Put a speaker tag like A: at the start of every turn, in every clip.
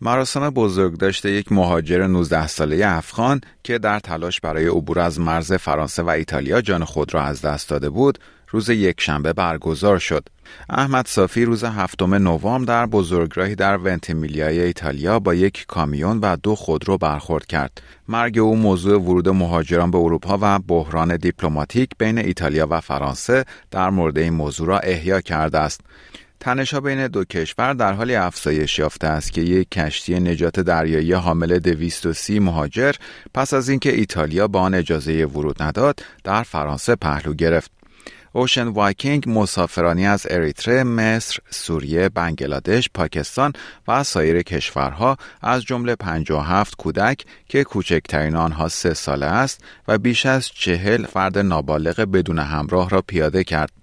A: مراسم بزرگداشت یک مهاجر 19 ساله افغان که در تلاش برای عبور از مرز فرانسه و ایتالیا جان خود را از دست داده بود روز یکشنبه برگزار شد. احمد صافی روز هفتم نوامبر در بزرگراهی در ونتیمیلیای ایتالیا با یک کامیون و دو خودرو برخورد کرد. مرگ او موضوع ورود مهاجران به اروپا و بحران دیپلماتیک بین ایتالیا و فرانسه در مورد این موضوع را احیا کرده است. تنشها بین دو کشور در حالی افزایش یافته است که یک کشتی نجات دریایی حامل 230 مهاجر پس از اینکه ایتالیا به آن اجازه ورود نداد در فرانسه پهلو گرفت. Ocean Viking مسافرانی از اریتره، مصر، سوریه، بنگلادش، پاکستان و سایر کشورها از جمله 57 کودک که کوچکترین آنها سه ساله است و بیش از چهل فرد نابالغ بدون همراه را پیاده کرد.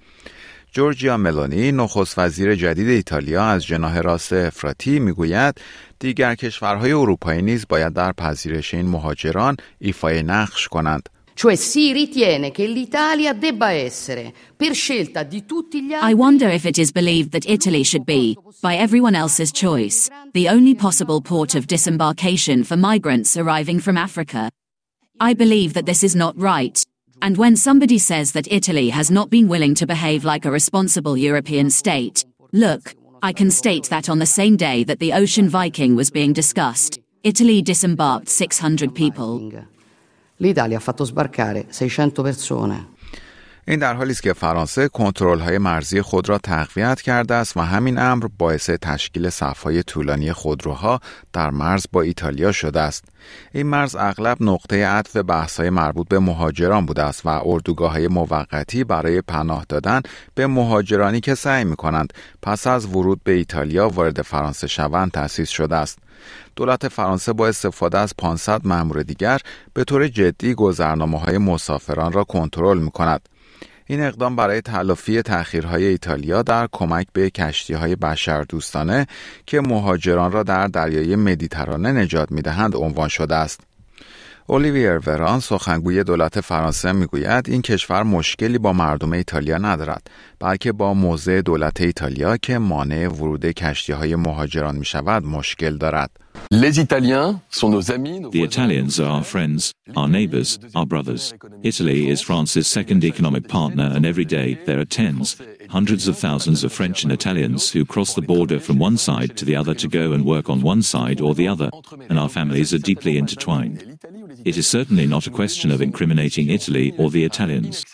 A: جورجیا ملونی نخست وزیر جدید ایتالیا از جناح راست افراطی می‌گوید دیگر کشورهای اروپایی نیز باید در پذیرش این مهاجران ایفای نقش کنند
B: Cioè si ritiene che l'Italia debba essere, per scelta di tutti gli altri...
C: I wonder if it is believed that Italy should be, by everyone else's choice, the only possible port of disembarkation for migrants arriving from Africa. I believe that this is not right. And when somebody says that Italy has not been willing to behave like a responsible European state, look, I can state that on the same day that the Ocean Viking was being discussed, Italy disembarked 600 people.
B: L'Italia ha fatto sbarcare 600 persone.
A: این در حالی است که فرانسه کنترل های مرزی خود را تقویت کرده است و همین امر باعث تشکیل صفهای طولانی خودروها در مرز با ایتالیا شده است. این مرز اغلب نقطه عطف بحث های مربوط به مهاجران بوده است و اردوگاه های موقتی برای پناه دادن به مهاجرانی که سعی می کنند پس از ورود به ایتالیا وارد فرانسه شوند تأسیس شده است. دولت فرانسه با استفاده از 500 مأمور دیگر به طور جدی گذرنامه های مسافران را کنترل می کند. این اقدام برای تلافی تأخیرهای ایتالیا در کمک به کشتی های بشردوستانه که مهاجران را در دریای مدیترانه نجات می‌دهند عنوان شده است. اولیویر وران سخنگوی دولت فرانسه می‌گوید این کشور مشکلی با مردم ایتالیا ندارد بلکه با موضع دولت ایتالیا که مانع ورود کشتی های مهاجران می شود مشکل دارد.
D: Les Italiens sont nos amis. Nos
E: the Italians are our friends, our neighbours, our brothers. Italy is France's second economic partner, and every day there are tens, hundreds of thousands of French and Italians who cross the border from one side to the other to go and work on one side or the other, and our families are deeply intertwined. It is certainly not a question of incriminating Italy or the Italians.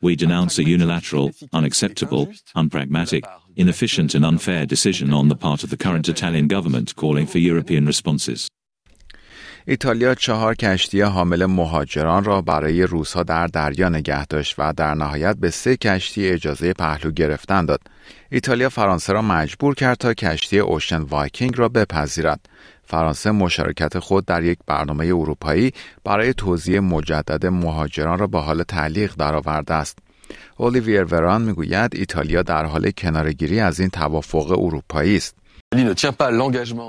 E: We denounce a unilateral, unacceptable, unpragmatic, inefficient and unfair decision on the part of the current Italian government calling for European responses.
A: ایتالیا چهار کشتی حامل مهاجران را برای روسها در دریا نگه داشت و در نهایت به سه کشتی اجازه پهلو گرفتن داد. ایتالیا فرانسه را مجبور کرد تا کشتی اوشن وایکینگ را بپذیرد. فرانسه مشارکت خود در یک برنامه اروپایی برای توزیع مجدد مهاجران را به حال تعلیق درآورده است. اولیویر وران می‌گوید ایتالیا در حال کنارگیری از این توافق اروپایی است.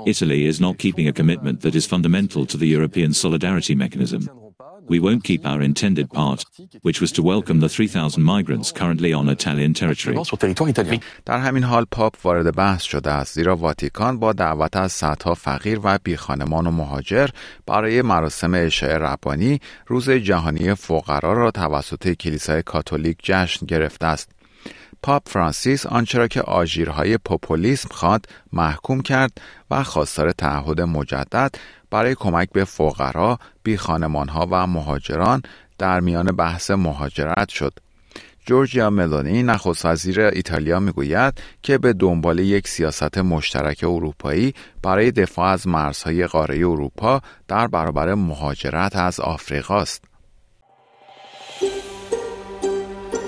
E: Italy is not keeping a commitment that is fundamental to the European solidarity mechanism. We won't keep our intended part, which was to welcome the 3,000 migrants currently on Italian territory.
A: در همین حال پاپ وارد بحث شده است زیرا واتیکان با دعوت از صدها فقیر و بیخانمان و مهاجر برای مراسم اشاع ربانی روز جهانی فقرا را توسط کلیسای کاتولیک جشن گرفته است. پاپ فرانسیس آنچه را که آژیرهای پوپولیسم خواد محکوم کرد و خواستار تعهد مجدد برای کمک به فقرا، بیخانمانها و مهاجران در میان بحث مهاجرت شد. جورجیا ملونی نخست وزیر ایتالیا می‌گوید که به دنبال یک سیاست مشترک اروپایی برای دفاع از مرزهای قاره اروپا در برابر مهاجرت از آفریقا است.